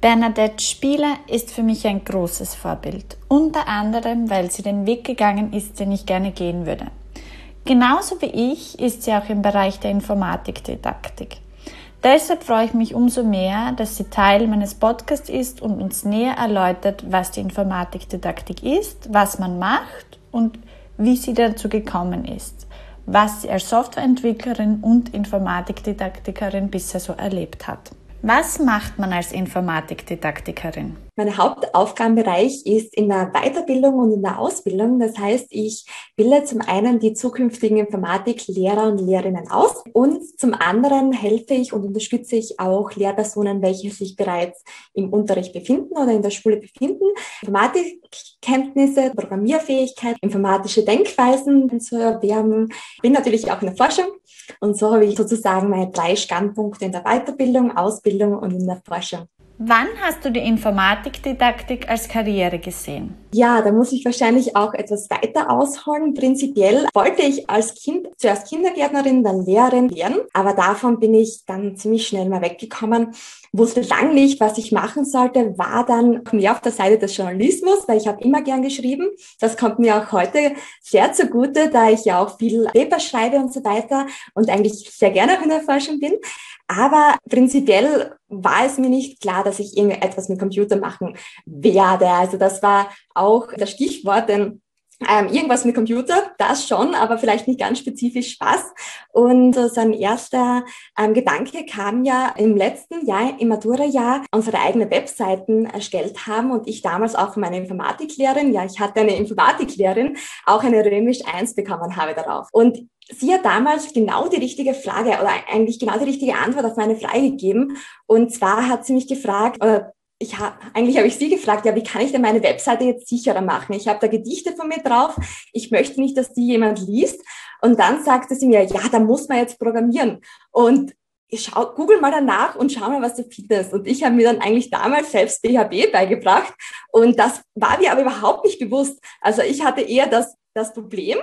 Bernadette Spieler ist für mich ein großes Vorbild, unter anderem, weil sie den Weg gegangen ist, den ich gerne gehen würde. Genauso wie ich ist sie auch im Bereich der Informatikdidaktik. Deshalb freue ich mich umso mehr, dass sie Teil meines Podcasts ist und uns näher erläutert, was die Informatikdidaktik ist, was man macht und wie sie dazu gekommen ist, was sie als Softwareentwicklerin und Informatikdidaktikerin bisher so erlebt hat. Was macht man als Informatikdidaktikerin? Mein Hauptaufgabenbereich ist in der Weiterbildung und in der Ausbildung. Das heißt, ich bilde zum einen die zukünftigen Informatiklehrer und Lehrerinnen aus und zum anderen helfe ich und unterstütze ich auch Lehrpersonen, welche sich bereits im Unterricht befinden oder in der Schule befinden, Informatikkenntnisse, Programmierfähigkeit, informatische Denkweisen zu erwerben. Bin natürlich auch in der Forschung und so habe ich sozusagen meine drei Standpunkte in der Weiterbildung, Ausbildung und in der Forschung. Wann hast du die Informatikdidaktik als Karriere gesehen? Ja, da muss ich wahrscheinlich auch etwas weiter ausholen. Prinzipiell wollte ich als Kind zuerst Kindergärtnerin, dann Lehrerin werden, aber davon bin ich dann ziemlich schnell mal weggekommen. Wusste lang nicht, was ich machen sollte, war dann mehr auf der Seite des Journalismus, weil ich habe immer gern geschrieben. Das kommt mir auch heute sehr zugute, da ich ja auch viel Paper schreibe und so weiter und eigentlich sehr gerne auch in der Forschung bin. Aber prinzipiell war es mir nicht klar, dass ich irgendetwas mit Computer machen werde. Also das war auch das Stichwort, denn ähm, irgendwas mit Computer, das schon, aber vielleicht nicht ganz spezifisch Spaß. Und äh, sein erster ähm, Gedanke kam ja im letzten Jahr, im Matura-Jahr, unsere eigene Webseiten erstellt haben und ich damals auch von meiner Informatiklehrerin, ja, ich hatte eine Informatiklehrerin, auch eine Römisch 1 bekommen habe darauf. Und sie hat damals genau die richtige Frage oder eigentlich genau die richtige Antwort auf meine Frage gegeben. Und zwar hat sie mich gefragt, oder ich hab, eigentlich habe ich sie gefragt, ja, wie kann ich denn meine Webseite jetzt sicherer machen? Ich habe da Gedichte von mir drauf. Ich möchte nicht, dass die jemand liest. Und dann sagte sie mir, ja, da muss man jetzt programmieren. Und ich schau, google mal danach und schau mal, was du findest. Und ich habe mir dann eigentlich damals selbst PHP beigebracht. Und das war mir aber überhaupt nicht bewusst. Also ich hatte eher das, das Problem,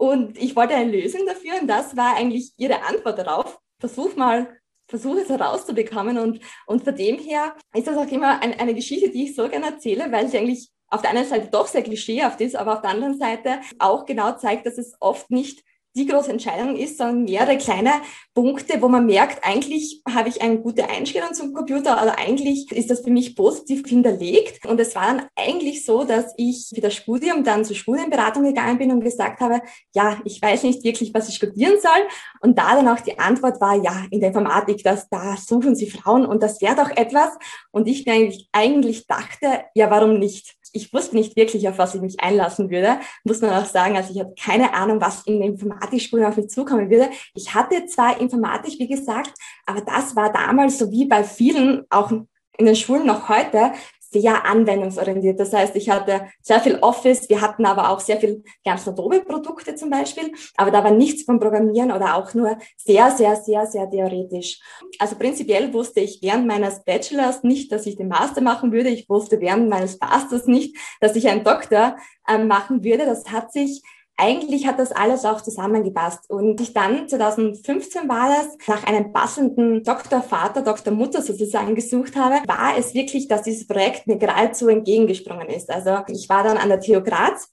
und ich wollte eine Lösung dafür und das war eigentlich ihre Antwort darauf. Versuch mal, versuch es herauszubekommen. Und, und von dem her ist das auch immer ein, eine Geschichte, die ich so gerne erzähle, weil sie eigentlich auf der einen Seite doch sehr klischeehaft ist, aber auf der anderen Seite auch genau zeigt, dass es oft nicht die große Entscheidung ist, sondern mehrere kleine Punkte, wo man merkt, eigentlich habe ich eine gute Einstellung zum Computer, aber eigentlich ist das für mich positiv hinterlegt. Und es war dann eigentlich so, dass ich für das Studium dann zur Studienberatung gegangen bin und gesagt habe, ja, ich weiß nicht wirklich, was ich studieren soll. Und da dann auch die Antwort war, ja, in der Informatik, das, da suchen Sie Frauen und das wäre doch etwas. Und ich eigentlich, eigentlich dachte, ja, warum nicht? ich wusste nicht wirklich, auf was ich mich einlassen würde, muss man auch sagen. Also ich hatte keine Ahnung, was in der Informatikspur auf mich zukommen würde. Ich hatte zwar Informatik, wie gesagt, aber das war damals so wie bei vielen, auch in den Schulen noch heute, sehr anwendungsorientiert. Das heißt, ich hatte sehr viel Office, wir hatten aber auch sehr viel ganz Adobe-Produkte zum Beispiel, aber da war nichts vom Programmieren oder auch nur sehr, sehr, sehr, sehr theoretisch. Also prinzipiell wusste ich während meines Bachelors nicht, dass ich den Master machen würde. Ich wusste während meines Masters nicht, dass ich einen Doktor äh, machen würde. Das hat sich eigentlich hat das alles auch zusammengepasst. Und ich dann, 2015 war das, nach einem passenden Doktorvater, Doktormutter sozusagen gesucht habe, war es wirklich, dass dieses Projekt mir geradezu entgegengesprungen ist. Also ich war dann an der TU Graz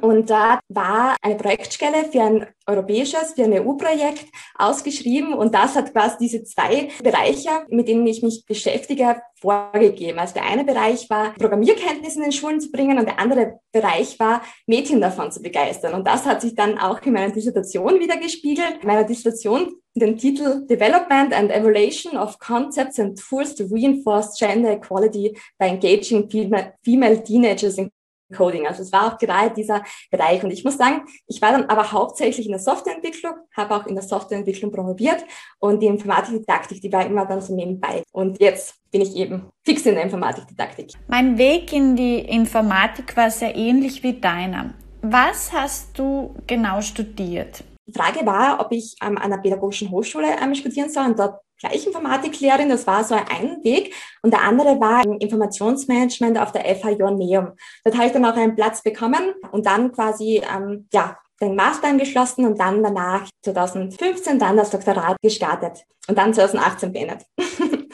und da war eine Projektstelle für ein europäisches, für ein EU-Projekt ausgeschrieben. Und das hat quasi diese zwei Bereiche, mit denen ich mich beschäftige, vorgegeben. Also der eine Bereich war, Programmierkenntnisse in den Schulen zu bringen und der andere Bereich war, Mädchen davon zu begeistern. Und das hat sich dann auch in meiner Dissertation wieder gespiegelt. In meiner Dissertation den Titel Development and Evaluation of Concepts and Tools to Reinforce Gender Equality by Engaging Female Teenagers in Coding. Also es war auch gerade dieser Bereich. Und ich muss sagen, ich war dann aber hauptsächlich in der Softwareentwicklung, habe auch in der Softwareentwicklung promoviert und die Informatikdidaktik, die war immer dann so nebenbei. Und jetzt bin ich eben fix in der Informatikdidaktik. Mein Weg in die Informatik war sehr ähnlich wie deiner. Was hast du genau studiert? Frage war, ob ich ähm, an einer pädagogischen Hochschule ähm, studieren soll und dort gleich Informatiklehrerin, das war so ein Weg. Und der andere war Informationsmanagement auf der FH Joanneum. Dort habe ich dann auch einen Platz bekommen und dann quasi, ähm, ja, den Master angeschlossen und dann danach 2015 dann das Doktorat gestartet und dann 2018 beendet.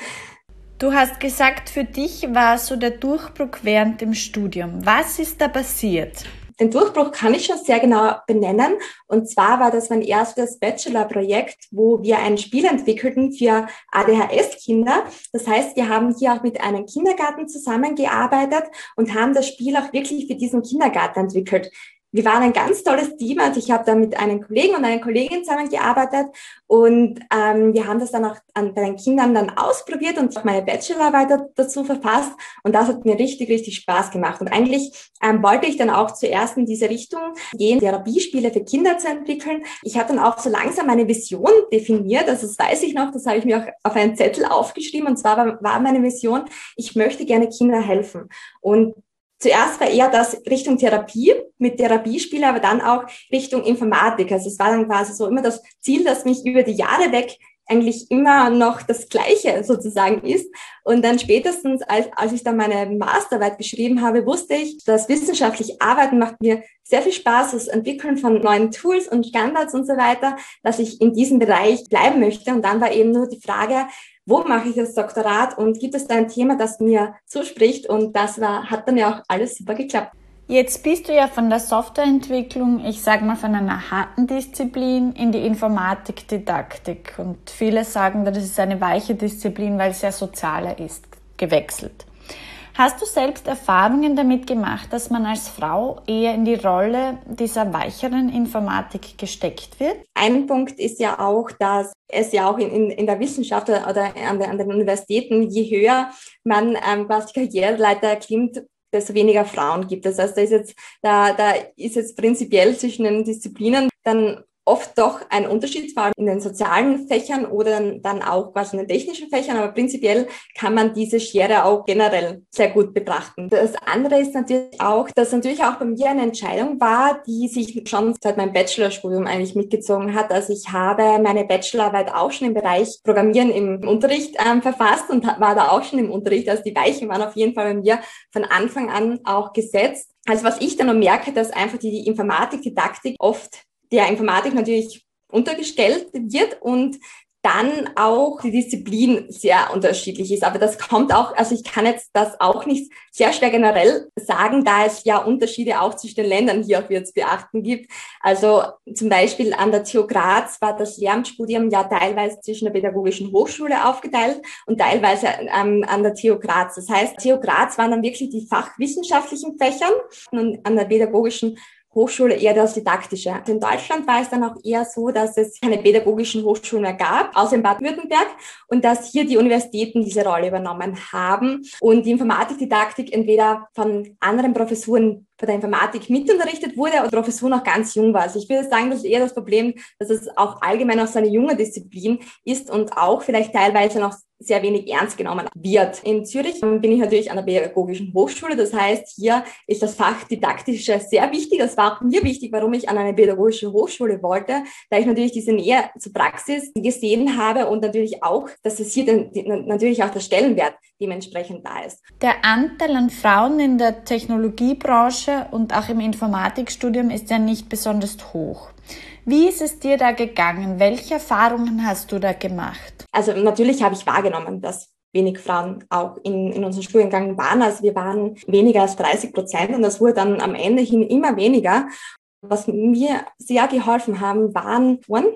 Du hast gesagt, für dich war so der Durchbruch während dem Studium. Was ist da passiert? Den Durchbruch kann ich schon sehr genau benennen. Und zwar war das mein erstes Bachelor-Projekt, wo wir ein Spiel entwickelten für ADHS-Kinder. Das heißt, wir haben hier auch mit einem Kindergarten zusammengearbeitet und haben das Spiel auch wirklich für diesen Kindergarten entwickelt wir waren ein ganz tolles Team. Also ich habe da mit einem Kollegen und einer Kollegin zusammengearbeitet und ähm, wir haben das dann auch an, bei den Kindern dann ausprobiert und auch meine Bachelorarbeit dazu verfasst und das hat mir richtig, richtig Spaß gemacht. Und eigentlich ähm, wollte ich dann auch zuerst in diese Richtung gehen, Therapiespiele für Kinder zu entwickeln. Ich habe dann auch so langsam meine Vision definiert, also das weiß ich noch, das habe ich mir auch auf einen Zettel aufgeschrieben und zwar war, war meine Vision, ich möchte gerne Kinder helfen. Und Zuerst war eher das Richtung Therapie mit Therapiespiele, aber dann auch Richtung Informatik. Also es war dann quasi so immer das Ziel, dass mich über die Jahre weg eigentlich immer noch das Gleiche sozusagen ist. Und dann spätestens, als, als ich dann meine Masterarbeit geschrieben habe, wusste ich, dass wissenschaftlich Arbeiten macht mir sehr viel Spaß, das Entwickeln von neuen Tools und Standards und so weiter, dass ich in diesem Bereich bleiben möchte. Und dann war eben nur die Frage, wo mache ich das Doktorat und gibt es da ein Thema, das mir zuspricht? Und das war, hat dann ja auch alles super geklappt. Jetzt bist du ja von der Softwareentwicklung, ich sage mal von einer harten Disziplin in die Informatikdidaktik. Und viele sagen, das ist eine weiche Disziplin, weil es ja sozialer ist, gewechselt. Hast du selbst Erfahrungen damit gemacht, dass man als Frau eher in die Rolle dieser weicheren Informatik gesteckt wird? Ein Punkt ist ja auch, dass es ja auch in, in, in der Wissenschaft oder an, der, an den Universitäten, je höher man ähm, quasi Karriereleiter klimmt, desto weniger Frauen gibt. Das heißt, da ist jetzt, da, da ist jetzt prinzipiell zwischen den Disziplinen dann oft doch ein Unterschied, vor allem in den sozialen Fächern oder dann auch quasi in den technischen Fächern, aber prinzipiell kann man diese Schere auch generell sehr gut betrachten. Das andere ist natürlich auch, dass natürlich auch bei mir eine Entscheidung war, die sich schon seit meinem Bachelorstudium eigentlich mitgezogen hat. Also ich habe meine Bachelorarbeit auch schon im Bereich Programmieren im Unterricht ähm, verfasst und war da auch schon im Unterricht. Also die Weichen waren auf jeden Fall bei mir von Anfang an auch gesetzt. Also was ich dann noch merke, dass einfach die Informatik, Didaktik oft der Informatik natürlich untergestellt wird und dann auch die Disziplin sehr unterschiedlich ist. Aber das kommt auch, also ich kann jetzt das auch nicht sehr schwer generell sagen, da es ja Unterschiede auch zwischen den Ländern hier auch wieder zu beachten gibt. Also zum Beispiel an der TU Graz war das Lehramtsstudium ja teilweise zwischen der Pädagogischen Hochschule aufgeteilt und teilweise ähm, an der TU Graz. Das heißt, TU Graz waren dann wirklich die fachwissenschaftlichen Fächern und an der Pädagogischen Hochschule eher das Didaktische. In Deutschland war es dann auch eher so, dass es keine pädagogischen Hochschulen mehr gab, außer in Baden-Württemberg, und dass hier die Universitäten diese Rolle übernommen haben und die Informatikdidaktik entweder von anderen Professuren von der Informatik mitunterrichtet wurde oder Professur noch ganz jung war. Also ich würde sagen, das ist eher das Problem, dass es auch allgemein auch so eine junge Disziplin ist und auch vielleicht teilweise noch sehr wenig ernst genommen wird. In Zürich bin ich natürlich an der Pädagogischen Hochschule. Das heißt, hier ist das Fach Didaktische sehr wichtig. Das war auch mir wichtig, warum ich an eine Pädagogische Hochschule wollte, da ich natürlich diese Nähe zur Praxis gesehen habe und natürlich auch, dass es hier den, natürlich auch der Stellenwert dementsprechend da ist. Der Anteil an Frauen in der Technologiebranche und auch im Informatikstudium ist ja nicht besonders hoch. Wie ist es dir da gegangen? Welche Erfahrungen hast du da gemacht? Also natürlich habe ich wahrgenommen, dass wenig Frauen auch in, in unserem Studiengang waren. Also wir waren weniger als 30 Prozent und das wurde dann am Ende hin immer weniger. Was mir sehr geholfen haben, waren Touren,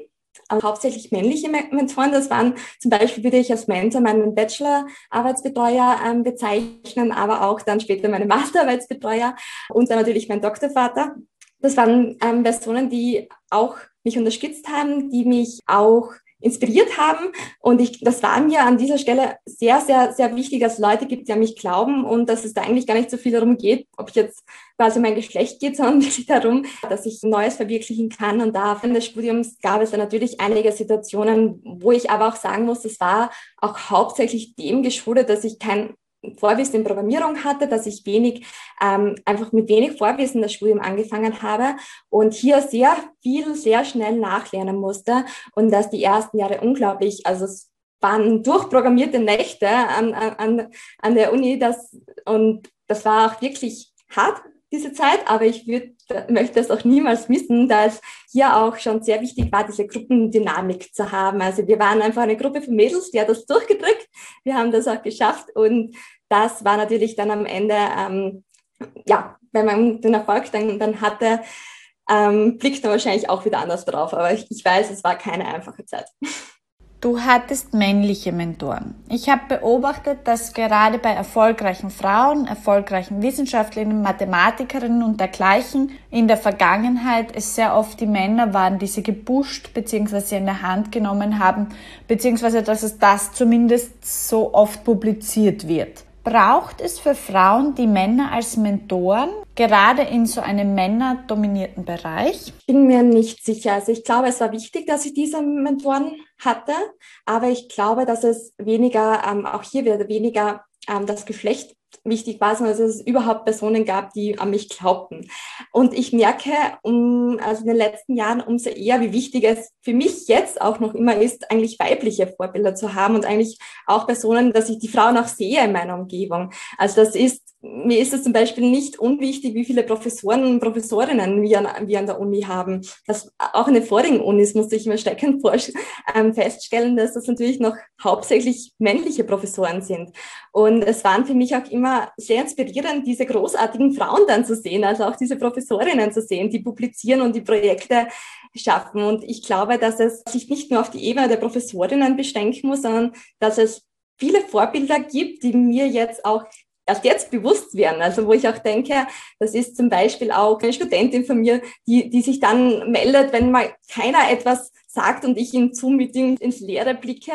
hauptsächlich männliche Mentoren. Das waren zum Beispiel, würde ich als Mentor meinen Bachelor-Arbeitsbetreuer ähm, bezeichnen, aber auch dann später meine Masterarbeitsbetreuer und dann natürlich mein Doktorvater. Das waren ähm, Personen, die auch mich unterstützt haben, die mich auch inspiriert haben. Und ich, das war mir an dieser Stelle sehr, sehr, sehr wichtig, dass Leute gibt, die an mich glauben und dass es da eigentlich gar nicht so viel darum geht, ob ich jetzt quasi mein Geschlecht geht, sondern wirklich darum, dass ich Neues verwirklichen kann. Und da während des Studiums gab es dann natürlich einige Situationen, wo ich aber auch sagen muss, es war auch hauptsächlich dem geschuldet, dass ich kein Vorwissen in Programmierung hatte, dass ich wenig, ähm, einfach mit wenig Vorwissen das Studium angefangen habe und hier sehr viel, sehr schnell nachlernen musste und dass die ersten Jahre unglaublich, also es waren durchprogrammierte Nächte an, an, an der Uni, das, und das war auch wirklich hart diese Zeit, aber ich würd, möchte das auch niemals missen, da es hier auch schon sehr wichtig war, diese Gruppendynamik zu haben. Also wir waren einfach eine Gruppe von Mädels, die hat das durchgedrückt. Wir haben das auch geschafft und das war natürlich dann am Ende, ähm, ja, wenn man den Erfolg dann, dann hatte, ähm, blickt man wahrscheinlich auch wieder anders drauf. Aber ich, ich weiß, es war keine einfache Zeit. Du hattest männliche Mentoren. Ich habe beobachtet, dass gerade bei erfolgreichen Frauen, erfolgreichen Wissenschaftlerinnen, Mathematikerinnen und dergleichen in der Vergangenheit es sehr oft die Männer waren, die sie gepusht bzw. in der Hand genommen haben, beziehungsweise dass es das zumindest so oft publiziert wird. Braucht es für Frauen die Männer als Mentoren, gerade in so einem männerdominierten Bereich? Ich bin mir nicht sicher. Also ich glaube, es war wichtig, dass ich diese Mentoren hatte, aber ich glaube, dass es weniger, ähm, auch hier wieder weniger ähm, das Geschlecht wichtig war, sondern dass es überhaupt Personen gab, die an mich glaubten. Und ich merke um, also in den letzten Jahren umso eher, wie wichtig es für mich jetzt auch noch immer ist, eigentlich weibliche Vorbilder zu haben und eigentlich auch Personen, dass ich die Frauen auch sehe in meiner Umgebung. Also das ist mir ist es zum Beispiel nicht unwichtig, wie viele Professoren und Professorinnen wir an, wir an der Uni haben. Das, auch in den vorigen Unis musste ich immer steckend ähm, feststellen, dass das natürlich noch hauptsächlich männliche Professoren sind. Und es waren für mich auch immer sehr inspirierend, diese großartigen Frauen dann zu sehen, also auch diese Professorinnen zu sehen, die publizieren und die Projekte schaffen. Und ich glaube, dass es sich nicht nur auf die Ebene der Professorinnen beschränken muss, sondern dass es viele Vorbilder gibt, die mir jetzt auch erst jetzt bewusst werden. Also wo ich auch denke, das ist zum Beispiel auch eine Studentin von mir, die, die sich dann meldet, wenn mal keiner etwas sagt und ich in Zoom-Meeting ins Leere blicke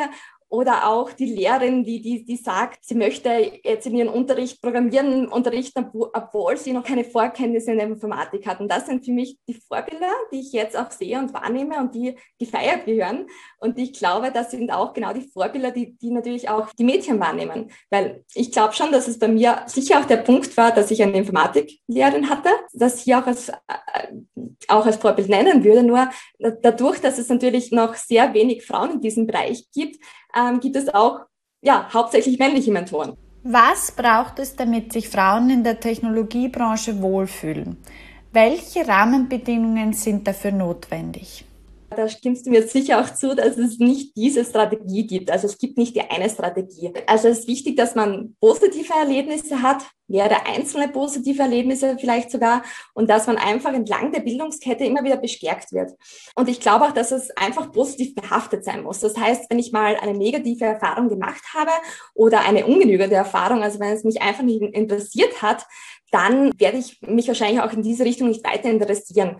oder auch die Lehrerin, die, die, die sagt, sie möchte jetzt in ihren Unterricht Programmieren unterrichten, obwohl sie noch keine Vorkenntnisse in der Informatik hat. Und das sind für mich die Vorbilder, die ich jetzt auch sehe und wahrnehme und die gefeiert gehören. Und ich glaube, das sind auch genau die Vorbilder, die, die natürlich auch die Mädchen wahrnehmen. Weil ich glaube schon, dass es bei mir sicher auch der Punkt war, dass ich eine Informatiklehrerin hatte, dass ich auch als, äh, auch als Vorbild nennen würde. Nur dadurch, dass es natürlich noch sehr wenig Frauen in diesem Bereich gibt, ähm, gibt es auch ja, hauptsächlich männliche Mentoren. Was braucht es, damit sich Frauen in der Technologiebranche wohlfühlen? Welche Rahmenbedingungen sind dafür notwendig? Da stimmst du mir sicher auch zu, dass es nicht diese Strategie gibt. Also es gibt nicht die eine Strategie. Also es ist wichtig, dass man positive Erlebnisse hat, mehrere einzelne positive Erlebnisse vielleicht sogar und dass man einfach entlang der Bildungskette immer wieder bestärkt wird. Und ich glaube auch, dass es einfach positiv behaftet sein muss. Das heißt, wenn ich mal eine negative Erfahrung gemacht habe oder eine ungenügende Erfahrung, also wenn es mich einfach nicht interessiert hat, dann werde ich mich wahrscheinlich auch in diese Richtung nicht weiter interessieren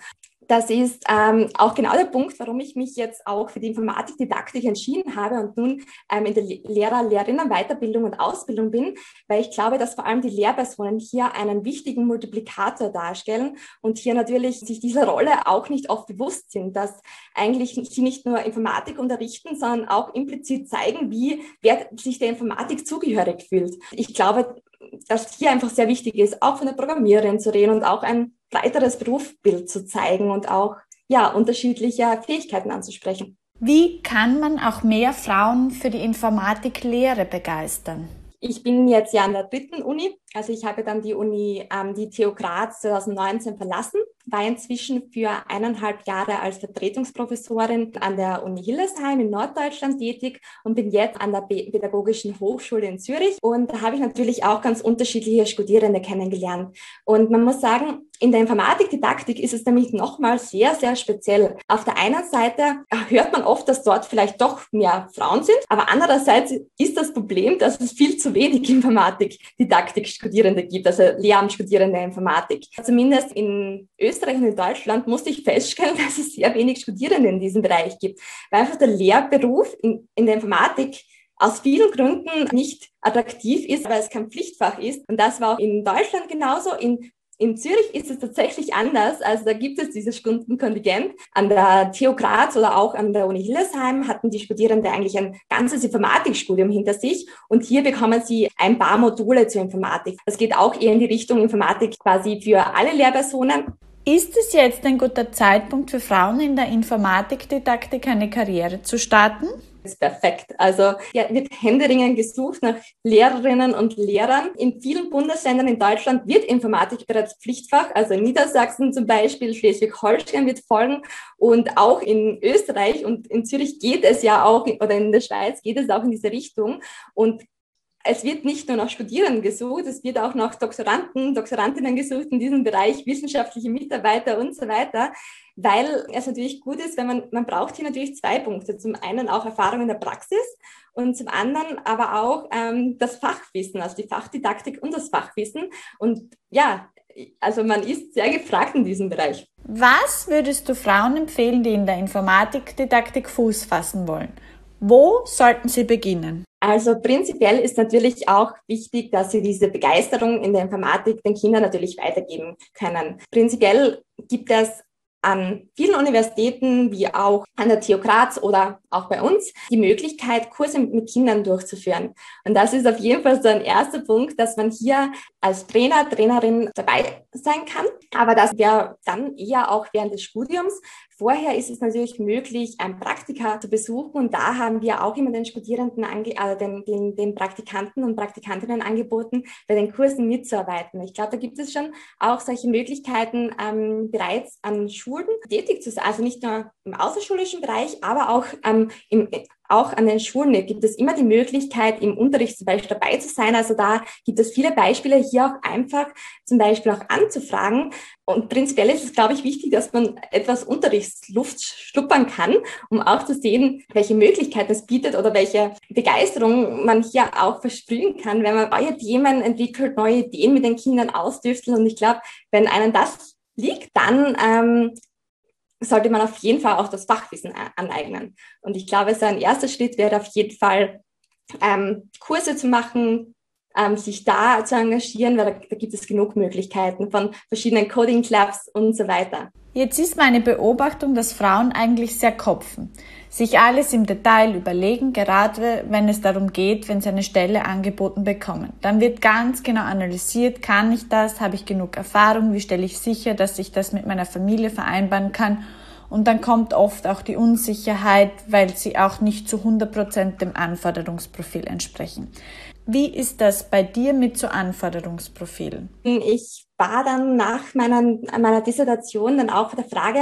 das ist ähm, auch genau der Punkt, warum ich mich jetzt auch für die Informatikdidaktik entschieden habe und nun ähm, in der Lehrer, Lehrerinnen Weiterbildung und Ausbildung bin, weil ich glaube, dass vor allem die Lehrpersonen hier einen wichtigen Multiplikator darstellen und hier natürlich sich dieser Rolle auch nicht oft bewusst sind, dass eigentlich sie nicht nur Informatik unterrichten, sondern auch implizit zeigen, wie wer sich der Informatik zugehörig fühlt. Ich glaube, dass hier einfach sehr wichtig ist, auch von der Programmiererin zu reden und auch ein breiteres Berufsbild zu zeigen und auch ja, unterschiedliche Fähigkeiten anzusprechen. Wie kann man auch mehr Frauen für die Informatiklehre begeistern? Ich bin jetzt ja an der dritten Uni, also ich habe dann die Uni, ähm, die TU Graz 2019 verlassen war inzwischen für eineinhalb Jahre als Vertretungsprofessorin an der Uni Hillesheim in Norddeutschland tätig und bin jetzt an der Pädagogischen Hochschule in Zürich. Und da habe ich natürlich auch ganz unterschiedliche Studierende kennengelernt. Und man muss sagen, in der Informatikdidaktik ist es nämlich nochmal sehr, sehr speziell. Auf der einen Seite hört man oft, dass dort vielleicht doch mehr Frauen sind, aber andererseits ist das Problem, dass es viel zu wenig Informatikdidaktik-Studierende gibt, also Lehramtsstudierende Informatik. Zumindest in Österreich und in Deutschland musste ich feststellen, dass es sehr wenig Studierende in diesem Bereich gibt, weil einfach der Lehrberuf in, in der Informatik aus vielen Gründen nicht attraktiv ist, weil es kein Pflichtfach ist. Und das war auch in Deutschland genauso. In in Zürich ist es tatsächlich anders. Also da gibt es dieses Stundenkontingent. An der TU Graz oder auch an der Uni Hillesheim hatten die Studierenden eigentlich ein ganzes Informatikstudium hinter sich. Und hier bekommen sie ein paar Module zur Informatik. Das geht auch eher in die Richtung Informatik quasi für alle Lehrpersonen. Ist es jetzt ein guter Zeitpunkt für Frauen in der Informatikdidaktik eine Karriere zu starten? Ist perfekt. Also ja, wird händeringend gesucht nach Lehrerinnen und Lehrern. In vielen Bundesländern in Deutschland wird Informatik bereits Pflichtfach. Also in Niedersachsen zum Beispiel, Schleswig-Holstein wird folgen und auch in Österreich und in Zürich geht es ja auch, oder in der Schweiz geht es auch in diese Richtung. Und es wird nicht nur nach Studierenden gesucht, es wird auch nach Doktoranden, Doktorandinnen gesucht in diesem Bereich, wissenschaftliche Mitarbeiter und so weiter, weil es natürlich gut ist, wenn man, man braucht hier natürlich zwei Punkte. Zum einen auch Erfahrung in der Praxis und zum anderen aber auch ähm, das Fachwissen, also die Fachdidaktik und das Fachwissen. Und ja, also man ist sehr gefragt in diesem Bereich. Was würdest du Frauen empfehlen, die in der Informatikdidaktik Fuß fassen wollen? Wo sollten sie beginnen? Also prinzipiell ist natürlich auch wichtig, dass sie diese Begeisterung in der Informatik den Kindern natürlich weitergeben können. Prinzipiell gibt es an vielen Universitäten wie auch an der TU Graz oder auch bei uns die Möglichkeit, Kurse mit Kindern durchzuführen. Und das ist auf jeden Fall so ein erster Punkt, dass man hier als Trainer, Trainerin dabei sein kann. Aber das wäre dann eher auch während des Studiums, Vorher ist es natürlich möglich, ein Praktika zu besuchen und da haben wir auch immer den Studierenden, ange also den, den, den Praktikanten und Praktikantinnen angeboten, bei den Kursen mitzuarbeiten. Ich glaube, da gibt es schon auch solche Möglichkeiten, ähm, bereits an Schulen tätig zu sein, also nicht nur im außerschulischen Bereich, aber auch ähm, im auch an den Schulen gibt es immer die Möglichkeit, im Unterricht zum Beispiel dabei zu sein. Also da gibt es viele Beispiele, hier auch einfach zum Beispiel auch anzufragen. Und prinzipiell ist es, glaube ich, wichtig, dass man etwas Unterrichtsluft schnuppern kann, um auch zu sehen, welche Möglichkeiten es bietet oder welche Begeisterung man hier auch versprühen kann, wenn man neue Themen entwickelt, neue Ideen mit den Kindern ausdüftelt. Und ich glaube, wenn einem das liegt, dann ähm, sollte man auf jeden Fall auch das Fachwissen aneignen. Und ich glaube, so ein erster Schritt wäre auf jeden Fall, ähm, Kurse zu machen, ähm, sich da zu engagieren, weil da, da gibt es genug Möglichkeiten von verschiedenen Coding Clubs und so weiter. Jetzt ist meine Beobachtung, dass Frauen eigentlich sehr kopfen, sich alles im Detail überlegen, gerade wenn es darum geht, wenn sie eine Stelle angeboten bekommen. Dann wird ganz genau analysiert, kann ich das, habe ich genug Erfahrung, wie stelle ich sicher, dass ich das mit meiner Familie vereinbaren kann. Und dann kommt oft auch die Unsicherheit, weil sie auch nicht zu 100 Prozent dem Anforderungsprofil entsprechen. Wie ist das bei dir mit so Anforderungsprofilen? Ich war dann nach meiner, meiner Dissertation dann auch der Frage,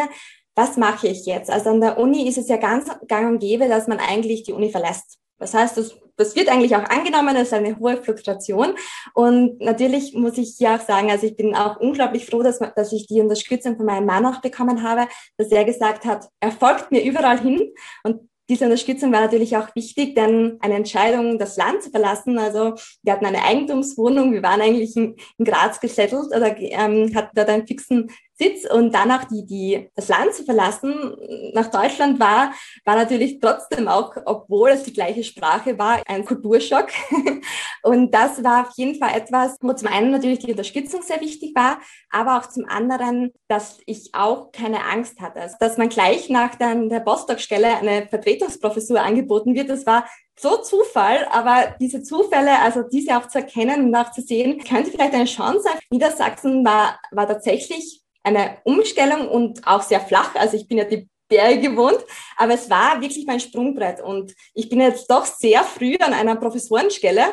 was mache ich jetzt? Also an der Uni ist es ja ganz gang und gäbe, dass man eigentlich die Uni verlässt. Das heißt, das, das wird eigentlich auch angenommen, das ist eine hohe Fluktuation. Und natürlich muss ich ja auch sagen, also ich bin auch unglaublich froh, dass, dass ich die Unterstützung von meinem Mann auch bekommen habe, dass er gesagt hat, er folgt mir überall hin. Und diese Unterstützung war natürlich auch wichtig, denn eine Entscheidung, das Land zu verlassen, also wir hatten eine Eigentumswohnung, wir waren eigentlich in, Graz gesettelt oder ähm, hatten dort einen fixen Sitz und danach die, die, das Land zu verlassen nach Deutschland war, war natürlich trotzdem auch, obwohl es die gleiche Sprache war, ein Kulturschock. und das war auf jeden Fall etwas, wo zum einen natürlich die Unterstützung sehr wichtig war, aber auch zum anderen, dass ich auch keine Angst hatte. Also, dass man gleich nach der, der Postdoc-Stelle eine Vertretungsprofessur angeboten wird, das war so Zufall, aber diese Zufälle, also diese auch zu erkennen und auch zu sehen, könnte vielleicht eine Chance sein. Niedersachsen war, war tatsächlich eine Umstellung und auch sehr flach. Also ich bin ja die Berge gewohnt, aber es war wirklich mein Sprungbrett. Und ich bin jetzt doch sehr früh an einer Professorenstelle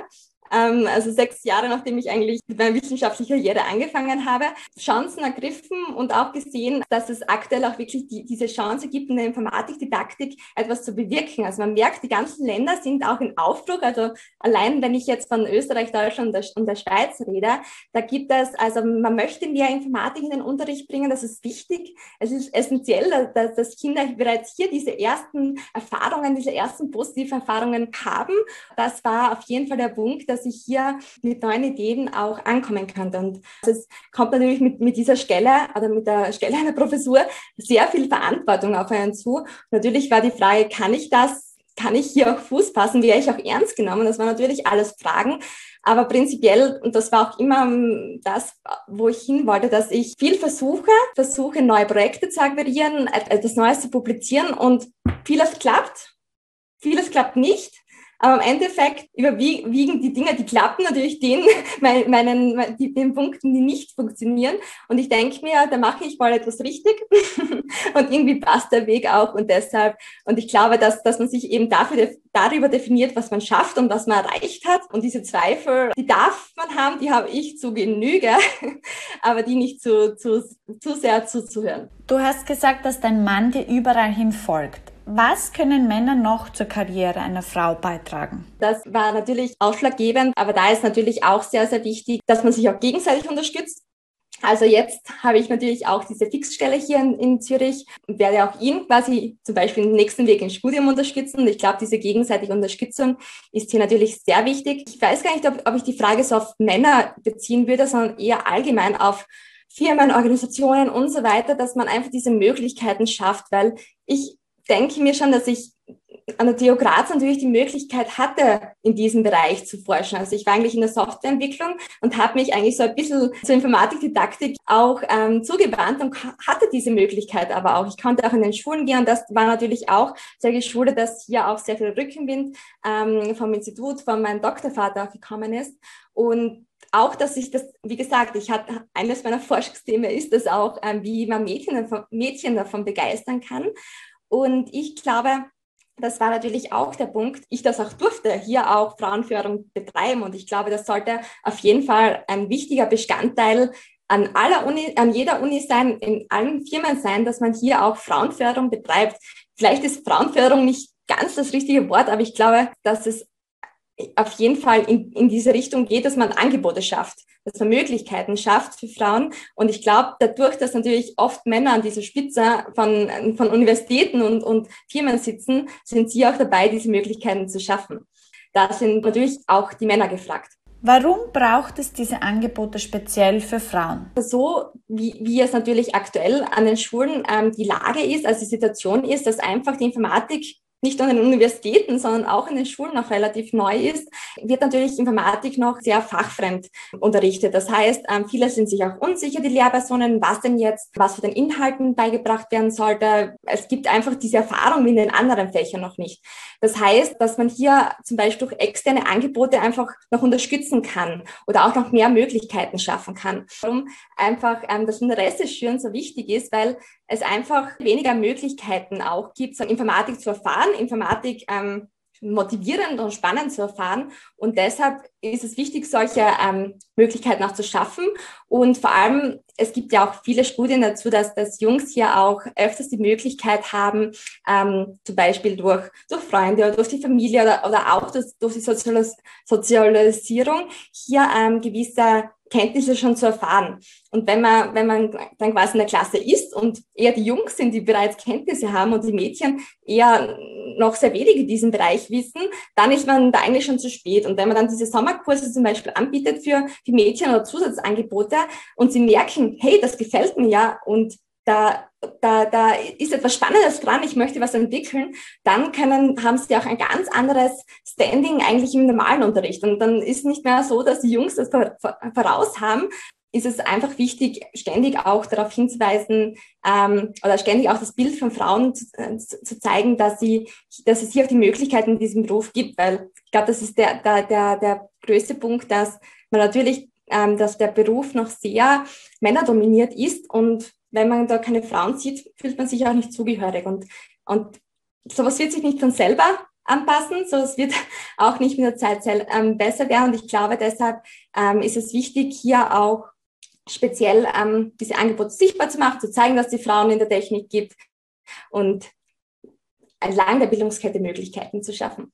ähm, also sechs Jahre nachdem ich eigentlich mit meiner wissenschaftlichen Karriere angefangen habe, Chancen ergriffen und auch gesehen, dass es aktuell auch wirklich die, diese Chance gibt, in der Informatikdidaktik etwas zu bewirken. Also man merkt, die ganzen Länder sind auch in Aufbruch. Also allein, wenn ich jetzt von Österreich, Deutschland und der, Schweiz rede, da gibt es, also man möchte mehr Informatik in den Unterricht bringen. Das ist wichtig. Es ist essentiell, dass, dass Kinder bereits hier diese ersten Erfahrungen, diese ersten positiven Erfahrungen haben. Das war auf jeden Fall der Punkt, dass dass ich hier mit neuen Ideen auch ankommen könnte. Und es kommt natürlich mit, mit dieser Stelle oder mit der Stelle einer Professur sehr viel Verantwortung auf einen zu. Natürlich war die Frage, kann ich das? Kann ich hier auch Fuß passen? Wäre ich auch ernst genommen? Das waren natürlich alles Fragen. Aber prinzipiell, und das war auch immer ähm, das, wo ich hin wollte, dass ich viel versuche, versuche neue Projekte zu akquirieren, etwas Neues zu publizieren und vieles klappt, vieles klappt nicht. Aber im Endeffekt überwiegen die Dinge, die klappen natürlich den, meinen, die, den Punkten, die nicht funktionieren. Und ich denke mir, da mache ich mal etwas richtig. und irgendwie passt der Weg auch. Und deshalb, und ich glaube, dass, dass man sich eben dafür, darüber definiert, was man schafft und was man erreicht hat. Und diese Zweifel, die darf man haben, die habe ich zu Genüge, aber die nicht zu, zu, zu sehr zuzuhören. Du hast gesagt, dass dein Mann dir überall hin folgt. Was können Männer noch zur Karriere einer Frau beitragen? Das war natürlich ausschlaggebend, aber da ist natürlich auch sehr, sehr wichtig, dass man sich auch gegenseitig unterstützt. Also jetzt habe ich natürlich auch diese Fixstelle hier in, in, Zürich und werde auch ihn quasi zum Beispiel im nächsten Weg ins Studium unterstützen. Ich glaube, diese gegenseitige Unterstützung ist hier natürlich sehr wichtig. Ich weiß gar nicht, ob, ob ich die Frage so auf Männer beziehen würde, sondern eher allgemein auf Firmen, Organisationen und so weiter, dass man einfach diese Möglichkeiten schafft, weil ich denke mir schon, dass ich an der TU Graz natürlich die Möglichkeit hatte, in diesem Bereich zu forschen. Also ich war eigentlich in der Softwareentwicklung und habe mich eigentlich so ein bisschen zur Informatikdidaktik auch ähm, zugewandt und hatte diese Möglichkeit aber auch. Ich konnte auch in den Schulen gehen und das war natürlich auch sehr geschuldet, dass hier auch sehr viel Rückenwind ähm, vom Institut, von meinem Doktorvater gekommen ist. Und auch, dass ich das, wie gesagt, ich hatte, eines meiner Forschungsthemen ist das auch, ähm, wie man Mädchen, Mädchen davon begeistern kann. Und ich glaube, das war natürlich auch der Punkt, ich das auch durfte, hier auch Frauenförderung betreiben. Und ich glaube, das sollte auf jeden Fall ein wichtiger Bestandteil an aller Uni, an jeder Uni sein, in allen Firmen sein, dass man hier auch Frauenförderung betreibt. Vielleicht ist Frauenförderung nicht ganz das richtige Wort, aber ich glaube, dass es auf jeden Fall in, in diese Richtung geht, dass man Angebote schafft, dass man Möglichkeiten schafft für Frauen. Und ich glaube, dadurch, dass natürlich oft Männer an dieser Spitze von, von Universitäten und, und Firmen sitzen, sind sie auch dabei, diese Möglichkeiten zu schaffen. Da sind natürlich auch die Männer gefragt. Warum braucht es diese Angebote speziell für Frauen? So wie, wie es natürlich aktuell an den Schulen ähm, die Lage ist, also die Situation ist, dass einfach die Informatik nicht nur an den Universitäten, sondern auch in den Schulen noch relativ neu ist, wird natürlich Informatik noch sehr fachfremd unterrichtet. Das heißt, ähm, viele sind sich auch unsicher, die Lehrpersonen, was denn jetzt, was für den Inhalten beigebracht werden sollte. Es gibt einfach diese Erfahrung wie in den anderen Fächern noch nicht. Das heißt, dass man hier zum Beispiel durch externe Angebote einfach noch unterstützen kann oder auch noch mehr Möglichkeiten schaffen kann. Warum einfach ähm, das Interesse schüren so wichtig ist, weil es einfach weniger Möglichkeiten auch gibt, so Informatik zu erfahren, Informatik ähm, motivierend und spannend zu erfahren. Und deshalb ist es wichtig, solche ähm, Möglichkeiten auch zu schaffen. Und vor allem, es gibt ja auch viele Studien dazu, dass, dass Jungs hier auch öfters die Möglichkeit haben, ähm, zum Beispiel durch, durch Freunde oder durch die Familie oder, oder auch durch, durch die Sozialis Sozialisierung hier ähm, gewisse Kenntnisse schon zu erfahren. Und wenn man, wenn man dann quasi in der Klasse ist und eher die Jungs sind, die bereits Kenntnisse haben und die Mädchen eher noch sehr wenig in diesem Bereich wissen, dann ist man da eigentlich schon zu spät. Und wenn man dann diese Sommerkurse zum Beispiel anbietet für die Mädchen oder Zusatzangebote und sie merken, hey, das gefällt mir ja und da, da, da ist etwas Spannendes dran, ich möchte was entwickeln, dann können, haben sie auch ein ganz anderes Standing eigentlich im normalen Unterricht. Und dann ist nicht mehr so, dass die Jungs das voraus haben, ist es einfach wichtig, ständig auch darauf hinzuweisen ähm, oder ständig auch das Bild von Frauen zu, äh, zu, zeigen, dass, sie, dass es hier auch die Möglichkeiten in diesem Beruf gibt. Weil ich glaube, das ist der, der, der, der größte Punkt, dass man natürlich, ähm, dass der Beruf noch sehr männerdominiert ist und wenn man da keine Frauen sieht, fühlt man sich auch nicht zugehörig. Und, und sowas wird sich nicht von selber anpassen, sowas wird auch nicht mit der Zeit ähm, besser werden. Und ich glaube, deshalb ähm, ist es wichtig, hier auch speziell ähm, diese Angebote sichtbar zu machen, zu zeigen, dass es Frauen in der Technik gibt und entlang der Bildungskette Möglichkeiten zu schaffen.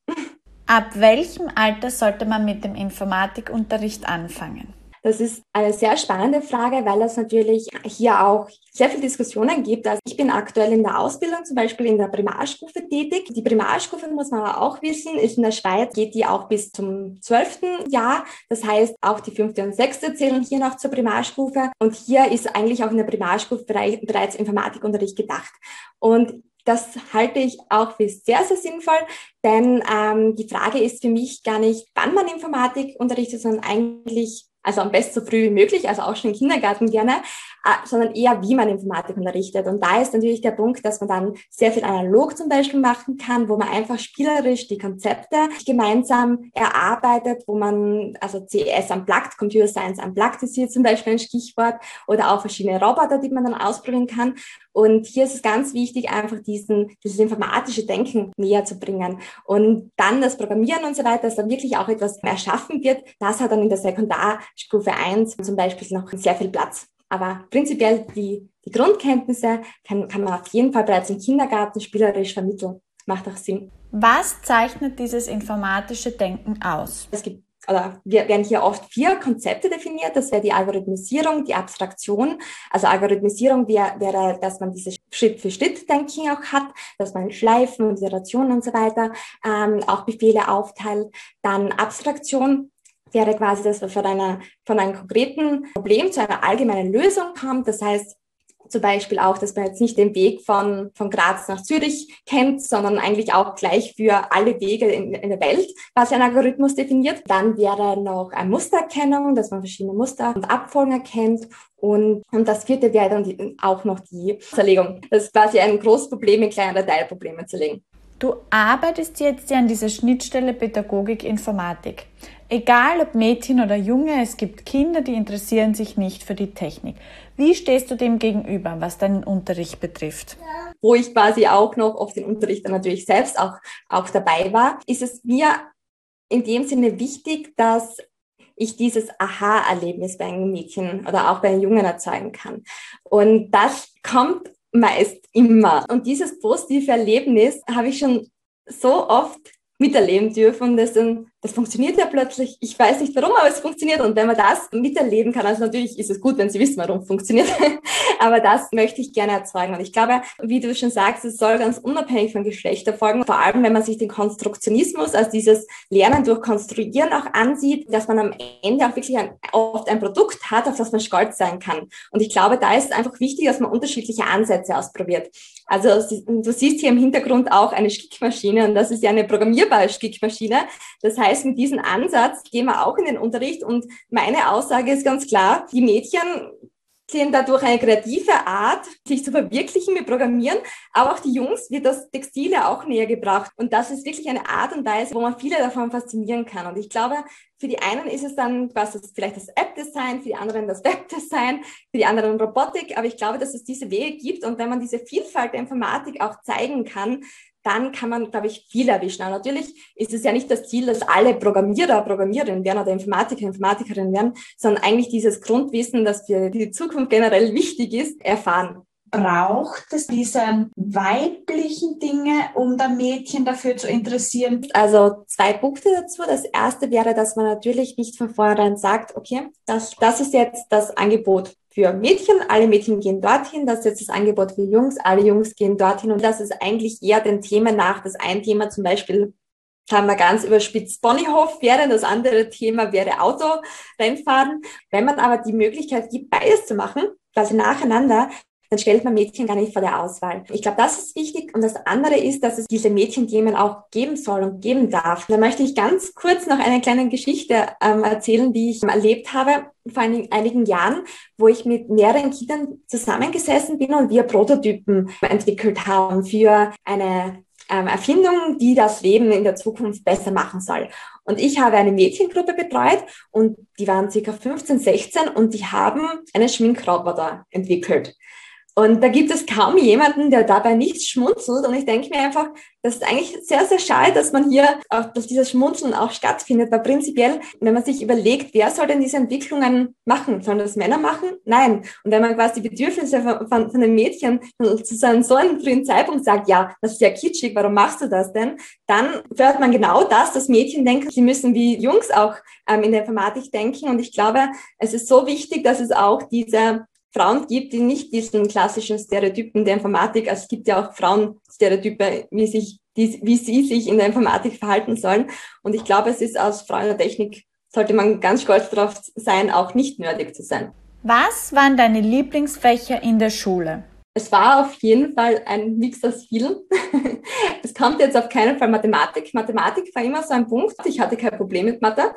Ab welchem Alter sollte man mit dem Informatikunterricht anfangen? Das ist eine sehr spannende Frage, weil es natürlich hier auch sehr viele Diskussionen gibt. Also ich bin aktuell in der Ausbildung, zum Beispiel in der Primarstufe tätig. Die Primarstufe, muss man aber auch wissen, ist in der Schweiz, geht die auch bis zum zwölften Jahr. Das heißt, auch die fünfte und sechste zählen hier noch zur Primarstufe. Und hier ist eigentlich auch in der Primarstufe bereits Informatikunterricht gedacht. Und das halte ich auch für sehr, sehr sinnvoll, denn ähm, die Frage ist für mich gar nicht, wann man Informatik unterrichtet, sondern eigentlich also am besten so früh wie möglich, also auch schon im Kindergarten gerne, sondern eher, wie man Informatik unterrichtet. Und da ist natürlich der Punkt, dass man dann sehr viel analog zum Beispiel machen kann, wo man einfach spielerisch die Konzepte gemeinsam erarbeitet, wo man, also CS unplugged, Computer Science unplugged ist hier zum Beispiel ein Stichwort, oder auch verschiedene Roboter, die man dann ausprobieren kann. Und hier ist es ganz wichtig, einfach diesen, dieses informatische Denken näher zu bringen. Und dann das Programmieren und so weiter, dass da wirklich auch etwas erschaffen wird, das hat dann in der Sekundarstufe 1 zum Beispiel noch sehr viel Platz. Aber prinzipiell die, die Grundkenntnisse kann, kann man auf jeden Fall bereits im Kindergarten spielerisch vermitteln. Macht auch Sinn. Was zeichnet dieses informatische Denken aus? Es gibt oder wir werden hier oft vier Konzepte definiert. Das wäre die Algorithmisierung, die Abstraktion. Also Algorithmisierung wäre, wäre dass man diese Schritt-für-Schritt-Denken auch hat, dass man Schleifen und Iterationen und so weiter ähm, auch Befehle aufteilt. Dann Abstraktion wäre quasi, dass man von einer, von einem konkreten Problem zu einer allgemeinen Lösung kommt. Das heißt, zum Beispiel auch, dass man jetzt nicht den Weg von, von Graz nach Zürich kennt, sondern eigentlich auch gleich für alle Wege in, in der Welt quasi ein Algorithmus definiert. Dann wäre noch eine Mustererkennung, dass man verschiedene Muster und Abfolgen erkennt. Und, und das vierte wäre dann die, auch noch die Zerlegung. Das ist quasi ein großes Problem in kleinere Teilprobleme zu legen. Du arbeitest jetzt ja an dieser Schnittstelle Pädagogik-Informatik. Egal ob Mädchen oder Junge, es gibt Kinder, die interessieren sich nicht für die Technik. Wie stehst du dem gegenüber, was deinen Unterricht betrifft? Wo ich quasi auch noch auf den Unterricht dann natürlich selbst auch, auch dabei war, ist es mir in dem Sinne wichtig, dass ich dieses Aha-Erlebnis bei einem Mädchen oder auch bei einem Jungen erzeugen kann. Und das kommt meist immer. Und dieses positive Erlebnis habe ich schon so oft miterleben dürfen. Das, das funktioniert ja plötzlich. Ich weiß nicht warum, aber es funktioniert. Und wenn man das miterleben kann, also natürlich ist es gut, wenn Sie wissen, warum funktioniert. aber das möchte ich gerne erzeugen. Und ich glaube, wie du schon sagst, es soll ganz unabhängig von Geschlecht erfolgen. Vor allem, wenn man sich den Konstruktionismus, also dieses Lernen durch Konstruieren auch ansieht, dass man am Ende auch wirklich ein, oft ein Produkt hat, auf das man stolz sein kann. Und ich glaube, da ist es einfach wichtig, dass man unterschiedliche Ansätze ausprobiert. Also du siehst hier im Hintergrund auch eine Stickmaschine und das ist ja eine programmierbare Stickmaschine. Das heißt, mit diesem Ansatz gehen wir auch in den Unterricht und meine Aussage ist ganz klar, die Mädchen dadurch eine kreative Art, sich zu verwirklichen mit Programmieren, aber auch die Jungs wird das Textile auch näher gebracht. Und das ist wirklich eine Art und Weise, wo man viele davon faszinieren kann. Und ich glaube, für die einen ist es dann quasi vielleicht das App-Design, für die anderen das Web-Design, für die anderen Robotik. Aber ich glaube, dass es diese Wege gibt. Und wenn man diese Vielfalt der Informatik auch zeigen kann, dann kann man, glaube ich, viel erwischen. Aber natürlich ist es ja nicht das Ziel, dass alle Programmierer Programmiererinnen werden oder Informatiker Informatikerinnen werden, sondern eigentlich dieses Grundwissen, das für die Zukunft generell wichtig ist, erfahren braucht es diese weiblichen Dinge, um da Mädchen dafür zu interessieren? Also zwei Punkte dazu. Das erste wäre, dass man natürlich nicht von vornherein sagt, okay, das, das ist jetzt das Angebot für Mädchen, alle Mädchen gehen dorthin, das ist jetzt das Angebot für Jungs, alle Jungs gehen dorthin. Und das ist eigentlich eher den Themen nach. Das ein Thema zum Beispiel haben wir ganz überspitzt Ponyhof wäre, das andere Thema wäre Autorennfahren. Wenn man aber die Möglichkeit gibt, beides zu machen, quasi nacheinander, dann stellt man Mädchen gar nicht vor der Auswahl. Ich glaube, das ist wichtig. Und das andere ist, dass es diese Mädchenthemen auch geben soll und geben darf. Da möchte ich ganz kurz noch eine kleine Geschichte ähm, erzählen, die ich erlebt habe vor einigen Jahren, wo ich mit mehreren Kindern zusammengesessen bin und wir Prototypen entwickelt haben für eine ähm, Erfindung, die das Leben in der Zukunft besser machen soll. Und ich habe eine Mädchengruppe betreut und die waren circa 15, 16 und die haben einen Schminkroboter entwickelt. Und da gibt es kaum jemanden, der dabei nicht schmunzelt. Und ich denke mir einfach, das ist eigentlich sehr, sehr schade, dass man hier, auch, dass dieses Schmunzeln auch stattfindet. Weil prinzipiell, wenn man sich überlegt, wer soll denn diese Entwicklungen machen? Sollen das Männer machen? Nein. Und wenn man quasi die Bedürfnisse von, von, von den Mädchen zu so einem, so einem frühen Zeitpunkt sagt, ja, das ist ja kitschig, warum machst du das denn? Dann fördert man genau das, dass Mädchen denken, sie müssen wie Jungs auch ähm, in der Informatik denken. Und ich glaube, es ist so wichtig, dass es auch diese Frauen gibt, die nicht diesen klassischen Stereotypen der Informatik, also es gibt ja auch Frauenstereotype, wie, sich, die, wie sie sich in der Informatik verhalten sollen. Und ich glaube, es ist aus Frauen der Technik, sollte man ganz stolz darauf sein, auch nicht nerdig zu sein. Was waren deine Lieblingsfächer in der Schule? Es war auf jeden Fall ein Mix aus vielen. es kommt jetzt auf keinen Fall Mathematik. Mathematik war immer so ein Punkt. Ich hatte kein Problem mit Mathe.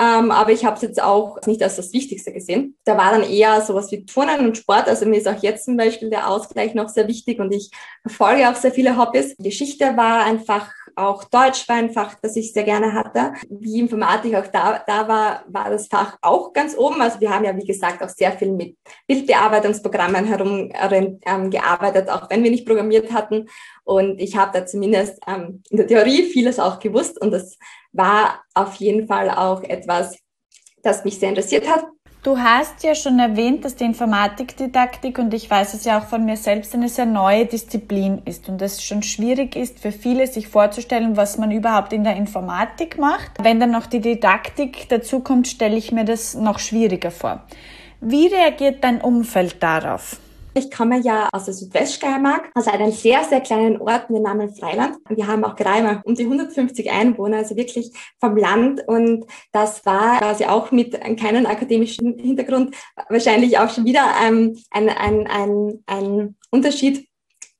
Ähm, aber ich habe es jetzt auch nicht als das Wichtigste gesehen. Da war dann eher sowas wie Turnen und Sport. Also mir ist auch jetzt zum Beispiel der Ausgleich noch sehr wichtig und ich verfolge auch sehr viele Hobbys. Geschichte war einfach auch Deutsch war ein Fach, das ich sehr gerne hatte. Wie Informatik auch da, da war, war das Fach auch ganz oben. Also wir haben ja, wie gesagt, auch sehr viel mit Bildbearbeitungsprogrammen herum ähm, gearbeitet, auch wenn wir nicht programmiert hatten. Und ich habe da zumindest ähm, in der Theorie vieles auch gewusst und das war auf jeden Fall auch etwas, das mich sehr interessiert hat. Du hast ja schon erwähnt, dass die Informatikdidaktik, und ich weiß es ja auch von mir selbst, eine sehr neue Disziplin ist und es schon schwierig ist für viele, sich vorzustellen, was man überhaupt in der Informatik macht. Wenn dann noch die Didaktik dazukommt, stelle ich mir das noch schwieriger vor. Wie reagiert dein Umfeld darauf? Ich komme ja aus der Südweststeiermark, aus einem sehr, sehr kleinen Ort mit dem Namen Freiland. Wir haben auch gerade um die 150 Einwohner, also wirklich vom Land. Und das war quasi auch mit keinem akademischen Hintergrund wahrscheinlich auch schon wieder ähm, ein, ein, ein, ein Unterschied,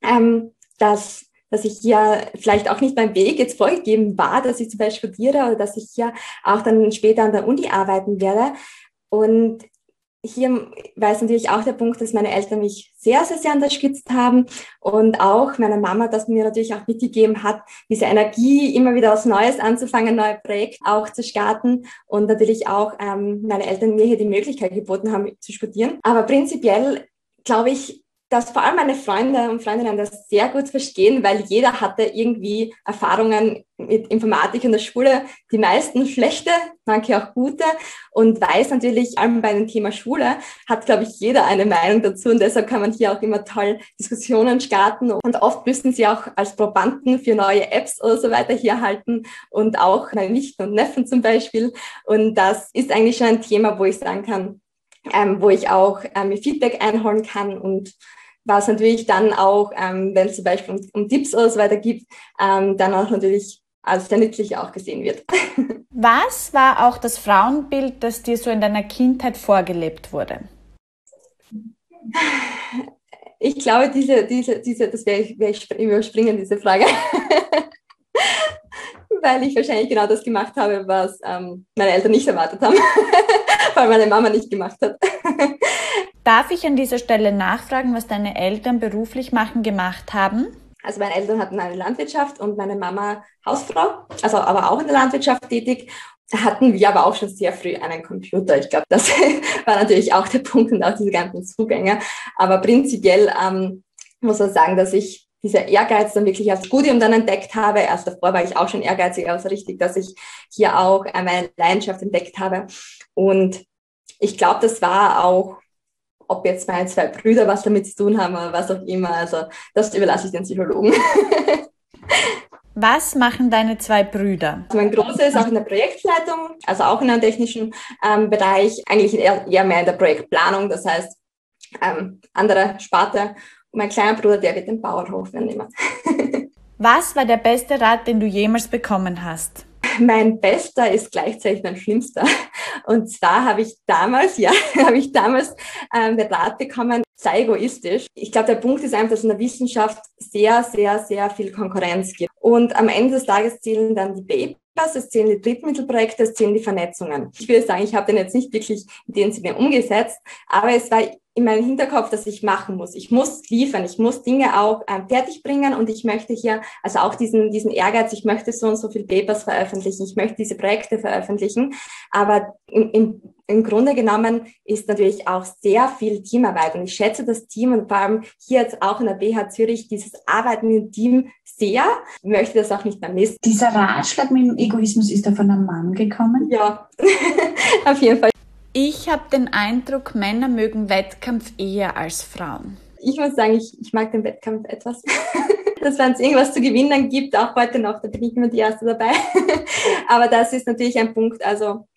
ähm, dass dass ich hier vielleicht auch nicht mein Weg jetzt vorgegeben war, dass ich zum Beispiel studiere oder dass ich hier auch dann später an der Uni arbeiten werde. Und hier es natürlich auch der Punkt, dass meine Eltern mich sehr, sehr, sehr unterstützt haben und auch meine Mama, das mir natürlich auch mitgegeben hat, diese Energie, immer wieder was Neues anzufangen, neue Projekte auch zu starten und natürlich auch ähm, meine Eltern mir hier die Möglichkeit geboten haben zu studieren. Aber prinzipiell glaube ich, dass vor allem meine Freunde und Freundinnen das sehr gut verstehen, weil jeder hatte irgendwie Erfahrungen mit Informatik in der Schule, die meisten schlechte, manche auch gute. Und weiß natürlich, allem bei dem Thema Schule, hat, glaube ich, jeder eine Meinung dazu. Und deshalb kann man hier auch immer toll Diskussionen starten. Und oft müssen sie auch als Probanden für neue Apps oder so weiter hier halten. Und auch meine Nichten und Neffen zum Beispiel. Und das ist eigentlich schon ein Thema, wo ich sagen kann, ähm, wo ich auch ähm, Feedback einholen kann und was natürlich dann auch, ähm, wenn es zum Beispiel um, um, Tipps oder so weiter gibt, ähm, dann auch natürlich als sehr nützlich auch gesehen wird. Was war auch das Frauenbild, das dir so in deiner Kindheit vorgelebt wurde? Ich glaube, diese, diese, diese, das werde ich, werde ich überspringen, diese Frage. Weil ich wahrscheinlich genau das gemacht habe, was ähm, meine Eltern nicht erwartet haben, weil meine Mama nicht gemacht hat. Darf ich an dieser Stelle nachfragen, was deine Eltern beruflich machen gemacht haben? Also meine Eltern hatten eine Landwirtschaft und meine Mama Hausfrau, also aber auch in der Landwirtschaft tätig. Hatten wir aber auch schon sehr früh einen Computer. Ich glaube, das war natürlich auch der Punkt und auch diese ganzen Zugänge. Aber prinzipiell ähm, muss man sagen, dass ich dieser Ehrgeiz dann wirklich als Studium dann entdeckt habe. Erst davor war ich auch schon ehrgeizig, also richtig, dass ich hier auch meine Leidenschaft entdeckt habe. Und ich glaube, das war auch ob jetzt meine zwei Brüder was damit zu tun haben oder was auch immer. Also das überlasse ich den Psychologen. Was machen deine zwei Brüder? Also mein Großer ist auch in der Projektleitung, also auch in einem technischen ähm, Bereich, eigentlich eher, eher, mehr in der Projektplanung, das heißt ähm, andere Sparte. Mein kleiner Bruder, der wird den Bauernhof übernehmen. Was war der beste Rat, den du jemals bekommen hast? Mein bester ist gleichzeitig mein schlimmster. Und zwar habe ich damals, ja, habe ich damals ähm, den Rat bekommen, sei egoistisch. Ich glaube, der Punkt ist einfach, dass in der Wissenschaft sehr, sehr, sehr viel Konkurrenz gibt. Und am Ende des Tages zählen dann die Papers, es zählen die Drittmittelprojekte, es zählen die Vernetzungen. Ich würde sagen, ich habe den jetzt nicht wirklich in dem Sinne umgesetzt, aber es war in meinem Hinterkopf, dass ich machen muss. Ich muss liefern, ich muss Dinge auch ähm, fertig bringen und ich möchte hier, also auch diesen, diesen Ehrgeiz, ich möchte so und so viel Papers veröffentlichen, ich möchte diese Projekte veröffentlichen. Aber im, im, im Grunde genommen ist natürlich auch sehr viel Teamarbeit und ich schätze das Team und vor allem hier jetzt auch in der BH Zürich dieses Arbeiten im Team sehr. Ich möchte das auch nicht mehr missen. Dieser Ratschlag mit dem Egoismus ist da von einem Mann gekommen? Ja, auf jeden Fall. Ich habe den Eindruck, Männer mögen Wettkampf eher als Frauen. Ich muss sagen, ich, ich mag den Wettkampf etwas. dass wenn es irgendwas zu gewinnen gibt, auch heute noch, da bin ich immer die Erste dabei. Aber das ist natürlich ein Punkt, also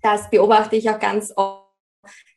das beobachte ich auch ganz oft.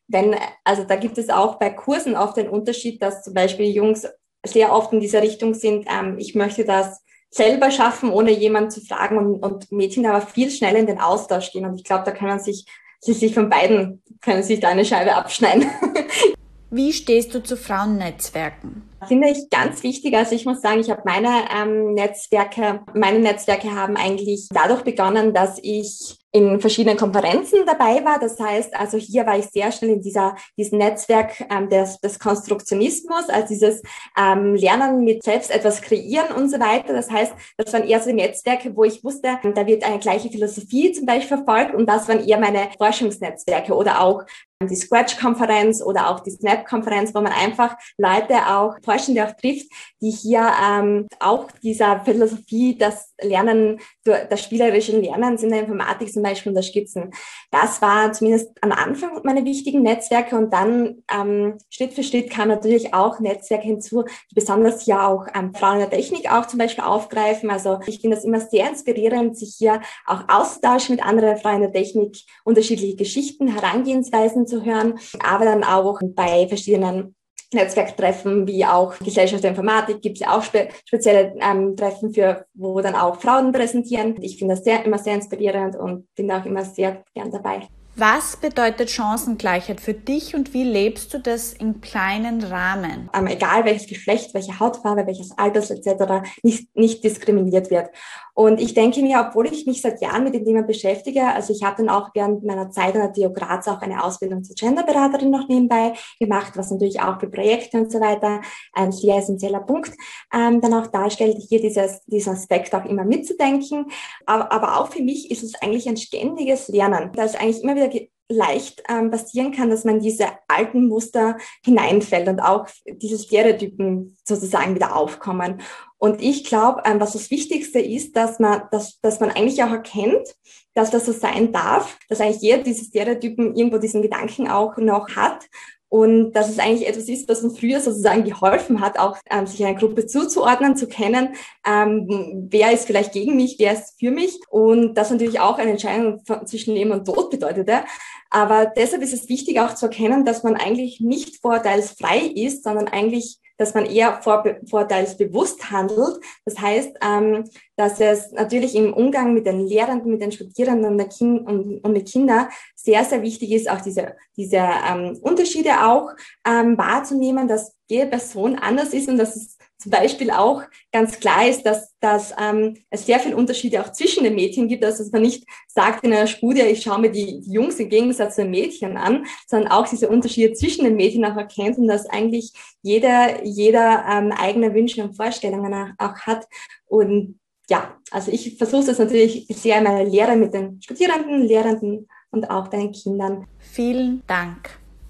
Wenn, also da gibt es auch bei Kursen oft den Unterschied, dass zum Beispiel Jungs sehr oft in dieser Richtung sind, ähm, ich möchte das selber schaffen, ohne jemanden zu fragen und, und Mädchen aber viel schneller in den Austausch gehen. Und ich glaube, da kann man sich sie sich von beiden können sich da eine Scheibe abschneiden. Wie stehst du zu Frauennetzwerken? Finde ich ganz wichtig. Also ich muss sagen, ich habe meine ähm, Netzwerke, meine Netzwerke haben eigentlich dadurch begonnen, dass ich in verschiedenen Konferenzen dabei war. Das heißt, also hier war ich sehr schnell in dieser, diesem Netzwerk ähm, des, des Konstruktionismus, also dieses ähm, Lernen mit selbst etwas kreieren und so weiter. Das heißt, das waren eher so Netzwerke, wo ich wusste, da wird eine gleiche Philosophie zum Beispiel verfolgt und das waren eher meine Forschungsnetzwerke oder auch die Scratch-Konferenz oder auch die Snap-Konferenz, wo man einfach Leute auch, Forschende auch trifft, die hier ähm, auch dieser Philosophie, das Lernen, das spielerische Lernen in der Informatik zum Beispiel unterstützen. Das war zumindest am Anfang meine wichtigen Netzwerke und dann ähm, Schritt für Schritt kamen natürlich auch Netzwerke hinzu, die besonders ja auch ähm, Frauen in der Technik auch zum Beispiel aufgreifen. Also ich finde das immer sehr inspirierend, sich hier auch auszutauschen mit anderen Frauen in der Technik, unterschiedliche Geschichten, Herangehensweisen zu hören, aber dann auch bei verschiedenen Netzwerktreffen wie auch Gesellschaft der Informatik gibt es ja auch spe spezielle ähm, Treffen für, wo dann auch Frauen präsentieren. Ich finde das sehr, immer sehr inspirierend und bin auch immer sehr gern dabei. Was bedeutet Chancengleichheit für dich und wie lebst du das im kleinen Rahmen? Ähm, egal welches Geschlecht, welche Hautfarbe, welches Alters etc. nicht, nicht diskriminiert wird. Und ich denke mir, obwohl ich mich seit Jahren mit dem Thema beschäftige, also ich habe dann auch während meiner Zeit an der TU Graz auch eine Ausbildung zur Genderberaterin noch nebenbei gemacht, was natürlich auch für Projekte und so weiter ein sehr essentieller Punkt ähm, dann auch darstellt, hier dieses, diesen Aspekt auch immer mitzudenken. Aber, aber auch für mich ist es eigentlich ein ständiges Lernen. Da ist eigentlich immer wieder leicht ähm, passieren kann, dass man diese alten Muster hineinfällt und auch diese Stereotypen sozusagen wieder aufkommen. Und ich glaube, ähm, was das Wichtigste ist, dass man, dass, dass man eigentlich auch erkennt, dass das so sein darf, dass eigentlich jeder diese Stereotypen irgendwo diesen Gedanken auch noch hat und dass es eigentlich etwas ist, was uns früher sozusagen geholfen hat, auch ähm, sich einer Gruppe zuzuordnen, zu kennen, ähm, wer ist vielleicht gegen mich, wer ist für mich. Und das natürlich auch eine Entscheidung zwischen Leben und Tod bedeutete. Aber deshalb ist es wichtig auch zu erkennen, dass man eigentlich nicht vorurteilsfrei ist, sondern eigentlich dass man eher vor, vorteilsbewusst handelt. Das heißt, ähm, dass es natürlich im Umgang mit den Lehrenden, mit den Studierenden und, kind und, und mit Kindern sehr, sehr wichtig ist, auch diese, diese ähm, Unterschiede auch ähm, wahrzunehmen, dass jede Person anders ist und dass es zum Beispiel auch ganz klar ist, dass, dass ähm, es sehr viele Unterschiede auch zwischen den Mädchen gibt, also dass man nicht sagt in einer Studie, ich schaue mir die, die Jungs im Gegensatz zu den Mädchen an, sondern auch diese Unterschiede zwischen den Mädchen auch erkennt und dass eigentlich jeder, jeder ähm, eigene Wünsche und Vorstellungen auch, hat. Und ja, also ich versuche das natürlich sehr in meiner Lehre mit den Studierenden, Lehrenden und auch bei den Kindern. Vielen Dank.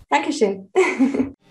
Dankeschön.